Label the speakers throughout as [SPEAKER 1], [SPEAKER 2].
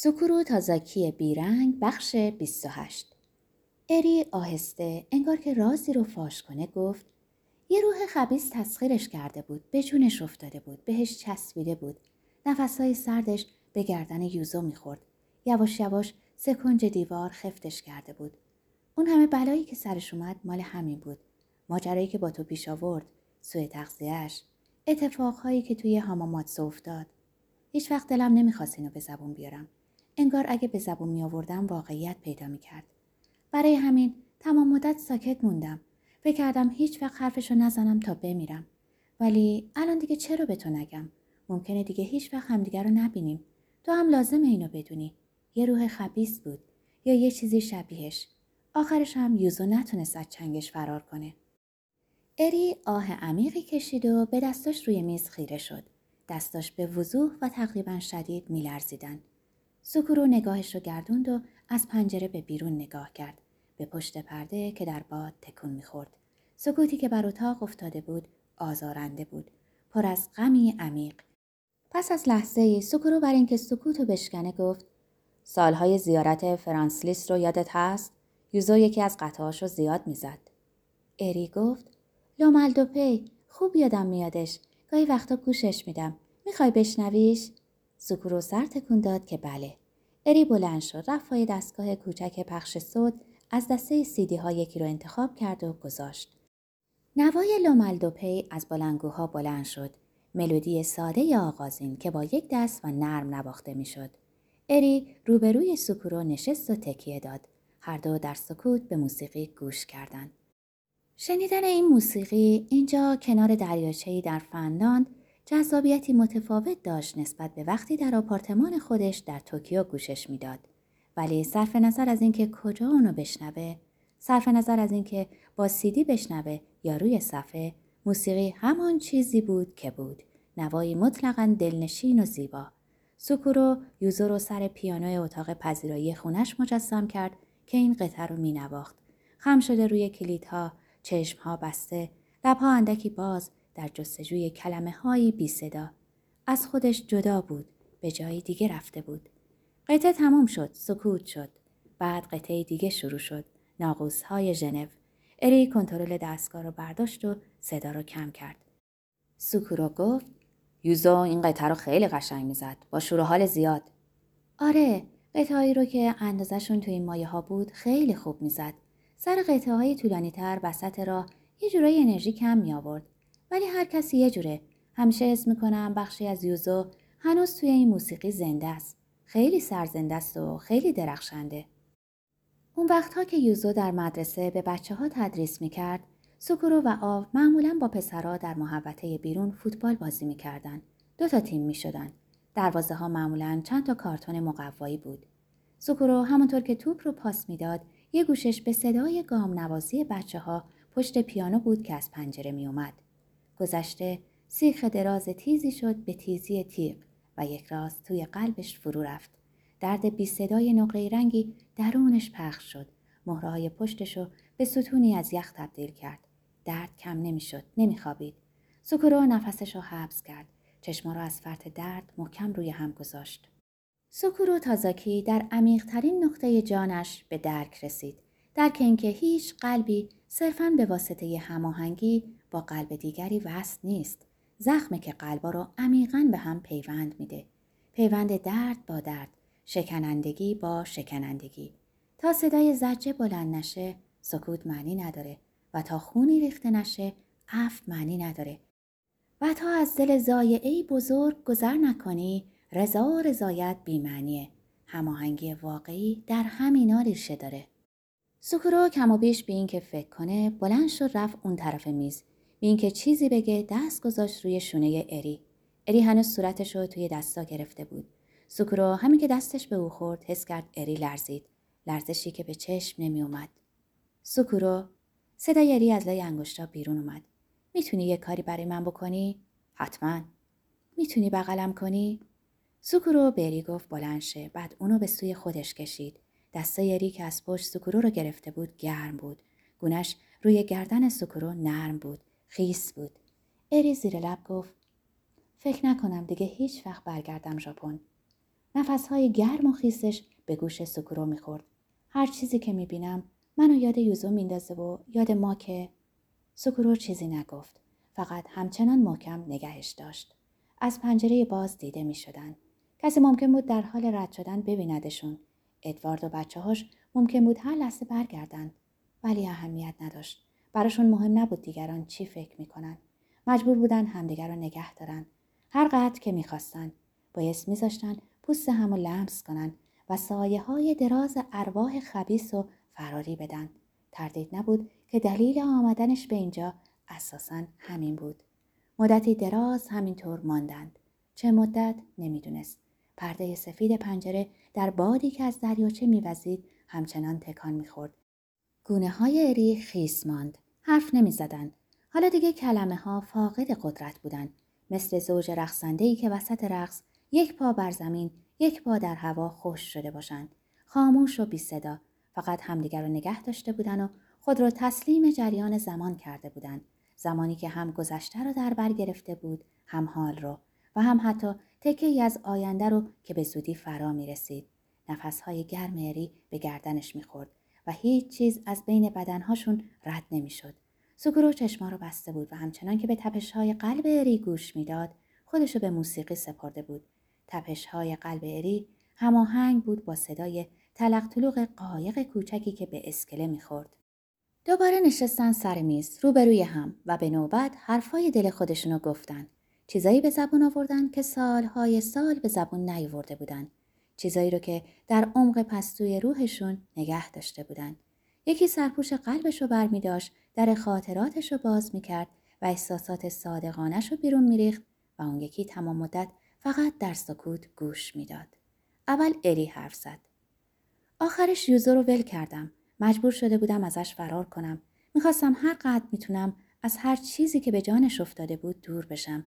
[SPEAKER 1] سکورو تازاکی بیرنگ بخش 28 اری آهسته انگار که رازی رو فاش کنه گفت یه روح خبیس تسخیرش کرده بود به جونش افتاده بود بهش چسبیده بود. نفسهای سردش به گردن یوزو می‌خورد. یواش یواش سکنج دیوار خفتش کرده بود. اون همه بلایی که سرش اومد مال همین بود. ماجرایی که با تو پیش آورد سوء تغذیهش اتفاقهایی که توی هاماماتسو افتاد. هیچ وقت دلم نمی‌خواست اینو به زبون بیارم. انگار اگه به زبون می آوردم واقعیت پیدا می کرد. برای همین تمام مدت ساکت موندم. فکر کردم هیچ وقت حرفشو نزنم تا بمیرم. ولی الان دیگه چرا به تو نگم؟ ممکنه دیگه هیچ وقت همدیگه رو نبینیم. تو هم لازم اینو بدونی. یه روح خبیس بود یا یه چیزی شبیهش. آخرش هم یوزو نتونست از چنگش فرار کنه. اری آه عمیقی کشید و به دستاش روی میز خیره شد. دستاش به وضوح و تقریبا شدید میلرزیدن. سکورو نگاهش رو گردوند و از پنجره به بیرون نگاه کرد. به پشت پرده که در باد تکون می‌خورد. سکوتی که بر اتاق افتاده بود آزارنده بود. پر از غمی عمیق. پس از لحظه ای سکورو بر اینکه سکوتو بشکنه گفت سالهای زیارت فرانسلیس رو یادت هست؟ یوزو یکی از قطعاش رو زیاد می‌زد. اری گفت لومالدوپی خوب یادم میادش. گاهی وقتا گوشش میدم. می‌خوای بشنویش؟ سکورو سر تکون داد که بله. اری بلند شد رفت پای دستگاه کوچک پخش صوت از دسته سیدی ها یکی رو انتخاب کرد و گذاشت. نوای لومالدوپی از بلندگوها بلند شد. ملودی ساده ی آغازین که با یک دست و نرم نواخته می‌شد. اری روبروی سکورو نشست و تکیه داد. هر دو در سکوت به موسیقی گوش کردند. شنیدن این موسیقی اینجا کنار دریاچه‌ای در فنلاند جذابیتی متفاوت داشت نسبت به وقتی در آپارتمان خودش در توکیو گوشش می‌داد. ولی صرف نظر از اینکه کجا اونو بشنوه صرف نظر از اینکه با سیدی بشنوه یا روی صفحه موسیقی همان چیزی بود که بود. نوایی مطلقا دلنشین و زیبا. سوکورو یوزو رو سر پیانوی اتاق پذیرایی خونش مجسم کرد که این قطعه رو می نواخت. خم شده روی کلیدها، چشمها بسته، لبها اندکی باز، در جستجوی کلمه هایی بی صدا. از خودش جدا بود. به جای دیگه رفته بود. قطعه تموم شد. سکوت شد. بعد قطعه دیگه شروع شد. ناقوس های ژنو. اری کنترل دستگاه رو برداشت و صدا رو کم کرد. سکورو گفت یوزو این قطعه رو خیلی قشنگ می‌زد. با شروع حال زیاد. آره قطعهایی رو که اندازشون تو این مایه ها بود خیلی خوب می‌زد. سر قطعه های طولانی تر وسط راه یه جورایی انرژی کم می آورد. ولی هر کسی یه جوره. همیشه اسم می‌کنم بخشی از یوزو هنوز توی این موسیقی زنده است. خیلی سرزنده است و خیلی درخشنده. اون وقتها که یوزو در مدرسه به بچه ها تدریس می‌کرد سکورو و آو معمولا با پسرها در محوطه بیرون فوتبال بازی می‌کردن. دو تا تیم می‌شدن. دروازه ها معمولا چند تا کارتون مقوایی بود. سکورو همونطور که توپ رو پاس می‌داد یه گوشش به صدای گام نوازی بچه ها پشت پیانو بود که از پنجره می اومد. گذشته سیخ دراز تیزی شد به تیزی تیغ و یک راست توی قلبش فرو رفت. درد بی صدای نقره رنگی درونش پخش شد. مهرهای پشتشو به ستونی از یخ تبدیل کرد. درد کم نمی‌شد، نمیخوابید. سکورو نفسش رو حبس کرد. چشما را از فرط درد محکم روی هم گذاشت. سکورو تازاکی در عمیقترین نقطه جانش به درک رسید. درک اینکه هیچ قلبی صرفاً به واسطه هماهنگی با قلب دیگری وصل نیست. زخمه که قلبا رو عمیقا به هم پیوند میده. پیوند درد با درد، شکنندگی با شکنندگی. تا صدای زجه بلند نشه، سکوت معنی نداره و تا خونی ریخته نشه، عفو معنی نداره. و تا از دل زایعی بزرگ گذر نکنی، رضا و رضایت بیمعنیه. هماهنگی واقعی در همینا ریشه داره. سکورو کم و بیش به این که فکر کنه بلند شد رفت اون طرف میز به اینکه چیزی بگه دست گذاشت روی شونه اری. اری هنوز صورتش رو توی دستا گرفته بود. سوکورو همین که دستش به او خورد حس کرد اری لرزید. لرزشی که به چشم نمی اومد سوکورو صدای اری از لای انگشتا بیرون اومد. می‌تونی یه کاری برای من بکنی؟ حتما. می‌تونی بغلم کنی؟ سوکورو بری گفت بلند شه. بعد اونو به سوی خودش کشید. دستای اری که از پشت سوکورو رو گرفته بود گرم بود. گونش روی گردن سوکورو نرم بود. خیس بود. اری زیر لب گفت فکر نکنم دیگه هیچ وقت برگردم ژاپن. نفسهای گرم و خیسش به گوش سکورو می‌خورد. هر چیزی که می‌بینم منو یاد یوزو میندازه و یاد ما که سکورو چیزی نگفت. فقط همچنان محکم نگهش داشت. از پنجره باز دیده می شدن. کسی ممکن بود در حال رد شدن ببیندشون. ادوارد و بچه هاش ممکن بود هر لحظه برگردند. ولی اهمیت نداشت. براشون مهم نبود دیگران چی فکر می‌کنن. مجبور بودن همدیگر را نگه دارن. هر قدر که می‌خواستن. بایست میذاشتن پوست هم لمس کنن و سایه های دراز ارواح خبیس و فراری بدن. تردید نبود که دلیل آمدنش به اینجا اساسا همین بود. مدتی دراز همینطور ماندند. چه مدت نمی‌دونست. پرده سفید پنجره در بادی که از دریاچه میوزید همچنان تکان می‌خورد. گونه های اری خیس ماند. حرف نمی زدن. حالا دیگه کلمه ها فاقد قدرت بودند. مثل زوج رقصنده ای که وسط رقص یک پا بر زمین یک پا در هوا خوش شده باشند. خاموش و بی صدا. فقط همدیگر رو نگه داشته بودن و خود را تسلیم جریان زمان کرده بودند. زمانی که هم گذشته رو در بر گرفته بود هم حال رو و هم حتی تکه ای از آینده رو که به زودی فرا می رسید. نفسهای گرم اری به گردنش می خورد و هیچ چیز از بین بدنهاشون رد نمی شد. سکورو چشما رو بسته بود و همچنان که به تپش های قلب اری گوش می‌داد خودشو به موسیقی سپرده بود. تپش های قلب اری هماهنگ بود با صدای تلق طلوق قایق کوچکی که به اسکله می‌خورد. دوباره نشستن سر میز روبروی هم و به نوبت حرفای دل خودشونو گفتن. چیزایی به زبون آوردن که سالهای سال به زبون نیورده بودن. چیزایی رو که در عمق پستوی روحشون نگه داشته بودن. یکی سرپوش قلبش رو برمی داشت، در خاطراتش رو باز می کرد و احساسات صادقانش رو بیرون می ریخت و اون یکی تمام مدت فقط در سکوت گوش می‌داد. اول اری حرف زد. آخرش یوزو رو ول کردم. مجبور شده بودم ازش فرار کنم. می‌خواستم هر قدر می‌تونم از هر چیزی که به جانش افتاده بود دور بشم.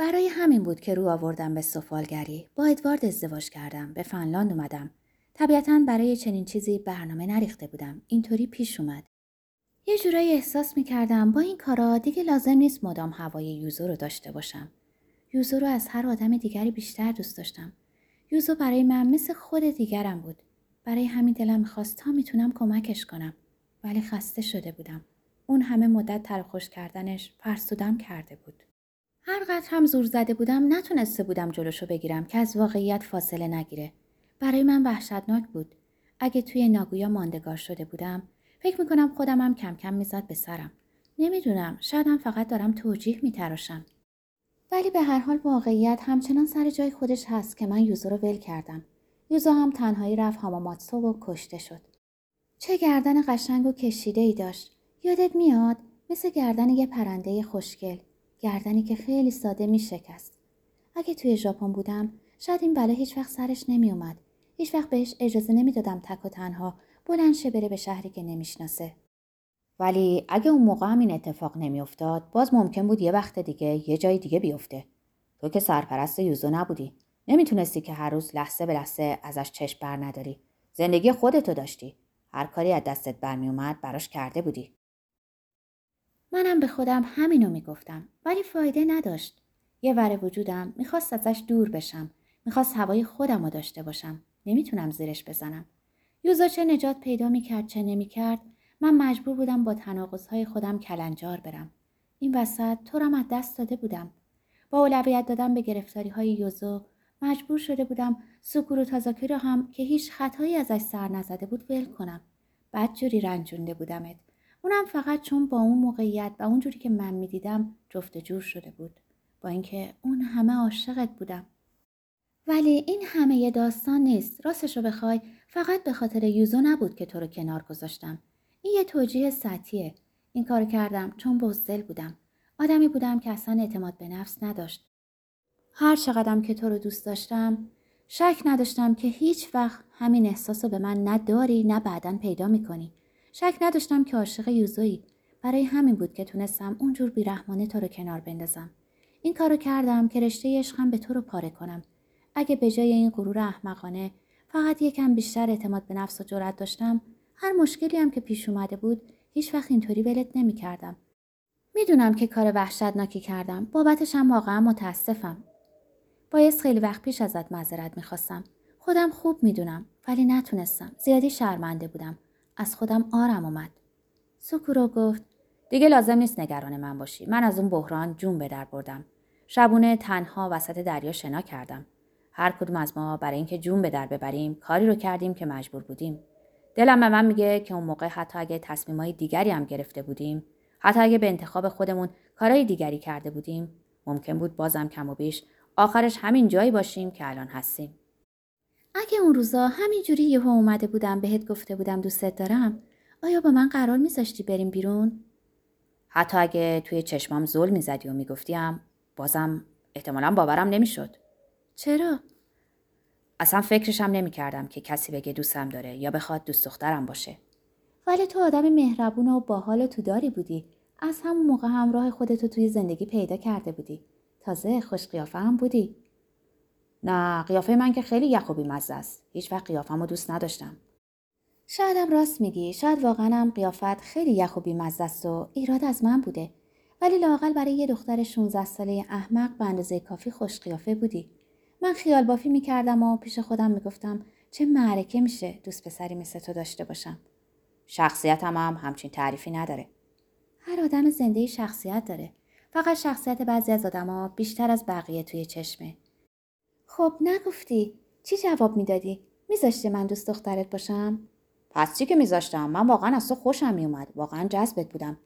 [SPEAKER 1] برای همین بود که رو آوردم به سفالگری. با ادوارد ازدواج کردم. به فنلاند اومدم. طبیعتا برای چنین چیزی برنامه نریخته بودم. اینطوری پیش اومد. یه جورایی احساس می‌کردم با این کارا دیگه لازم نیست مدام هوای یوزو رو داشته باشم. یوزو رو از هر آدم دیگری بیشتر دوست داشتم. یوزو برای من مثل خود دیگرم بود. برای همین دلم می‌خواست تا می‌تونم کمکش کنم. ولی خسته شده بودم. اون همه مدت ترخوش کردنش فرسودم کرده بود. هر قدر هم زور زده بودم نتونسته بودم جلوشو بگیرم که از واقعیت فاصله نگیره. برای من وحشتناک بود. اگه توی ناگویا ماندگار شده بودم فکر می‌کنم خودم هم کم کم می‌زد به سرم. نمی‌دونم شایدم فقط دارم توجیه میتراشم. ولی به هر حال واقعیت همچنان سر جای خودش هست که من یوزو رو ول کردم. یوزو هم تنهایی رفت هاماماتسو و کشته شد. چه گردن قشنگ و کشیده ای داشت. یادت میاد مثل گردن یه پرنده خوشگل. گردنی که خیلی ساده می شکست. اگه توی ژاپن بودم شاید این بلا هیچ وقت سرش نمی اومد. هیچ وقت بهش اجازه نمی‌دادم تک و تنها بلند شه بره به شهری که نمی‌شناسه. ولی اگه اون موقع هم این اتفاق نمیافتاد باز ممکن بود یه وقت دیگه یه جای دیگه بیفته تو که سرپرست یوزو نبودی نمی‌تونستی که هر روز لحظه به لحظه ازش چشم بر نداری زندگی خودتو داشتی هر کاری از دستت برمیومد براش کرده بودی منم به خودم همینو می‌گفتم ولی فایده نداشت یه وره وجودم می‌خواست ازش دور بشم می‌خواست هوای خودم رو داشته باشم نمی‌تونم زیرش بزنم یوزا چه نجات پیدا می‌کرد چه نمی‌کرد من مجبور بودم با تناقضهای خودم کلنجار برم. این وسط تو از دست داده بودم. با اولویت دادم به گرفتاری های یوزو مجبور شده بودم سکورو تازاکی رو هم که هیچ خطایی ازش سر نزده بود ول کنم. بعد جوری رنجونده بودمت. اونم فقط چون با اون موقعیت و اونجوری که من می‌دیدم جفت جور شده بود. با اینکه اون همه عاشقت بودم. ولی این همه یه داستان نیست. راستش رو بخوای فقط به خاطر یوزو نبود که تو رو کنار گذاشتم. این یه توجیه سطحیه. این کار کردم چون بزدل بودم. آدمی بودم که اصلا اعتماد به نفس نداشت. هر چقدرم که تو رو دوست داشتم شک نداشتم که هیچ وقت همین احساس رو به من نداری نه بعدا پیدا می‌کنی. شک نداشتم که عاشق یوزویی. برای همین بود که تونستم اونجور بیرحمانه تو رو کنار بندازم. این کارو کردم که رشته عشقم به تو رو پاره کنم. اگه به جای این غرور احمقانه فقط یکم بیشتر اعتماد به نفس و جرأت داشتم هر مشکلی هم که پیش اومده بود هیچ وقت اینطوری ولت نمی کردم. می‌دونم که کار وحشتناکی کردم. بابتش هم واقعا متاسفم. باعث خیلی وقت پیش ازت معذرت می‌خواستم. خودم خوب می‌دونم ولی نتونستم. زیادی شرمنده بودم. از خودم آرم اومد. سوکورو گفت دیگه لازم نیست نگران من باشی. من از اون بحران جون به در بردم. شبونه تنها وسط دریا شنا کردم. هر کدوم از ما برای اینکه جون به در ببریم کاری رو کردیم که مجبور بودیم. دلم به من میگه که اون موقع حتی اگه تصمیمای دیگری هم گرفته بودیم حتی اگه به انتخاب خودمون کارهای دیگری کرده بودیم ممکن بود بازم کم و بیش آخرش همین جایی باشیم که الان هستیم اگه اون روزا همینجوری یهو اومده بودم بهت گفته بودم دوستت دارم آیا با من قرار میذاشتی بریم بیرون؟ حتی اگه توی چشمام زل می‌زدی و می‌گفتیم بازم احتمالا باورم نمی‌شد. چرا؟ اصلا فکرشم نمی‌کردم که کسی بگه دوستم داره یا بخواد دوست دخترم باشه. ولی تو آدم مهربون و باحال تو داری بودی. از همون موقع همراه خودتو توی زندگی پیدا کرده بودی. تازه خوش قیافه هم بودی. نه قیافه من که خیلی یخ و بیمزه است. هیچ وقت قیافم رو دوست نداشتم. شایدم راست میگی. شاید واقعا هم قیافت خیلی یخ و بیمزه است و ایراد از من بوده. ولی لاقل برای یه دختر 16 ساله احمق به اندازه کافی خوش قیافه بودی. من خیال بافی می‌کردم و پیش خودم می‌گفتم چه معرکه میشه دوست پسری مثل تو داشته باشم. شخصیتم هم همچین تعریفی نداره. هر آدم زنده شخصیت داره. فقط شخصیت بعضی از آدما بیشتر از بقیه توی چشمه. خب نگفتی. چی جواب می‌دادی؟ میذاشتی من دوست دخترت باشم؟ پس چی که میذاشتم؟ من واقعا از تو خوشم میومد. واقعا جذبت بودم.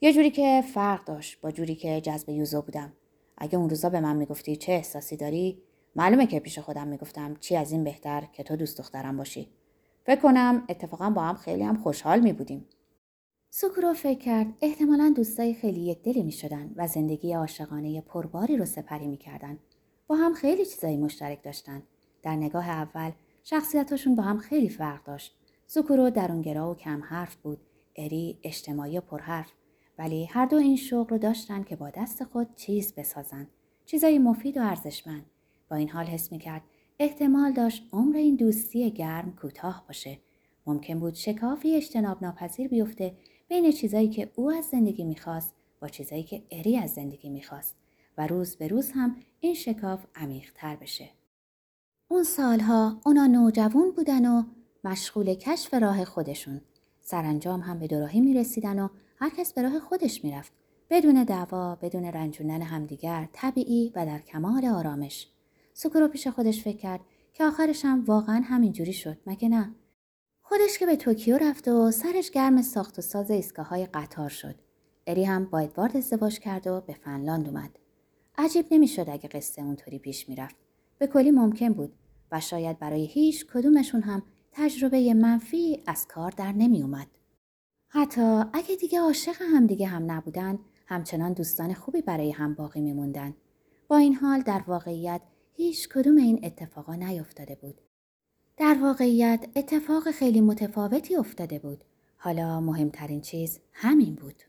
[SPEAKER 1] یه جوری که فرق داشت با جوری که جذب یوزو بودم. اگه اون روزا به من می‌گفتی چه احساسی داری؟ معلومه که پیش خودم می‌گفتم چی از این بهتر که تو دوست دخترم باشی. فکر کنم اتفاقا با هم خیلی هم خوشحال می بودیم. سوکورو فکر کرد. احتمالا دوستای خیلی یک دلی می شدن و زندگی عاشقانه پرباری رو سپری می کردن. با هم خیلی چیزایی مشترک داشتن. در نگاه اول شخصیتاشون با هم خیلی فرق داشت. سوکورو درونگرا و کم حرف بود. اری اجتماعی و پرحرف. ولی هر دو این شغل رو داشتن که با دست خود چیز بسازن. چیزایی مفید و ارزشمند. با این حال حس می کرد احتمال داشت عمر این دوستی گرم کوتاه باشه. ممکن بود شکافی اجتناب ناپذیر بیفته بین چیزایی که او از زندگی می‌خواست با چیزایی که اری از زندگی می‌خواست و روز به روز هم این شکاف عمیقتر بشه. اون سالها اونا نوجوان بودن و مشغول کشف راه خودشون. سرانجام هم به دوراهی می‌رسیدن و هر کس به راه خودش می‌رفت. بدون دعوا، بدون رنجوندن همدیگر، طبیعی و در کمال آرامش. سوکورو پیش خودش فکر کرد که آخرش هم واقعا همینجوری شد مگه نه خودش که به توکیو رفت و سرش گرم ساخت و ساز ایستگاه های قطار شد اری هم با ادوارد ازدواج کرد و به فنلاند اومد عجیب نمی‌شد اگه قصه اونطوری پیش می‌رفت به کلی ممکن بود و شاید برای هیچ کدومشون هم تجربه منفی از کار در نمی اومد. حتی اگه دیگه عاشق هم دیگه هم نبودن همچنان دوستان خوبی برای هم باقی میموندن. با این حال در واقعیت هیچ کدوم این اتفاقا نیفتاده بود. در واقعیت اتفاق خیلی متفاوتی افتاده بود. حالا مهمترین چیز همین بود.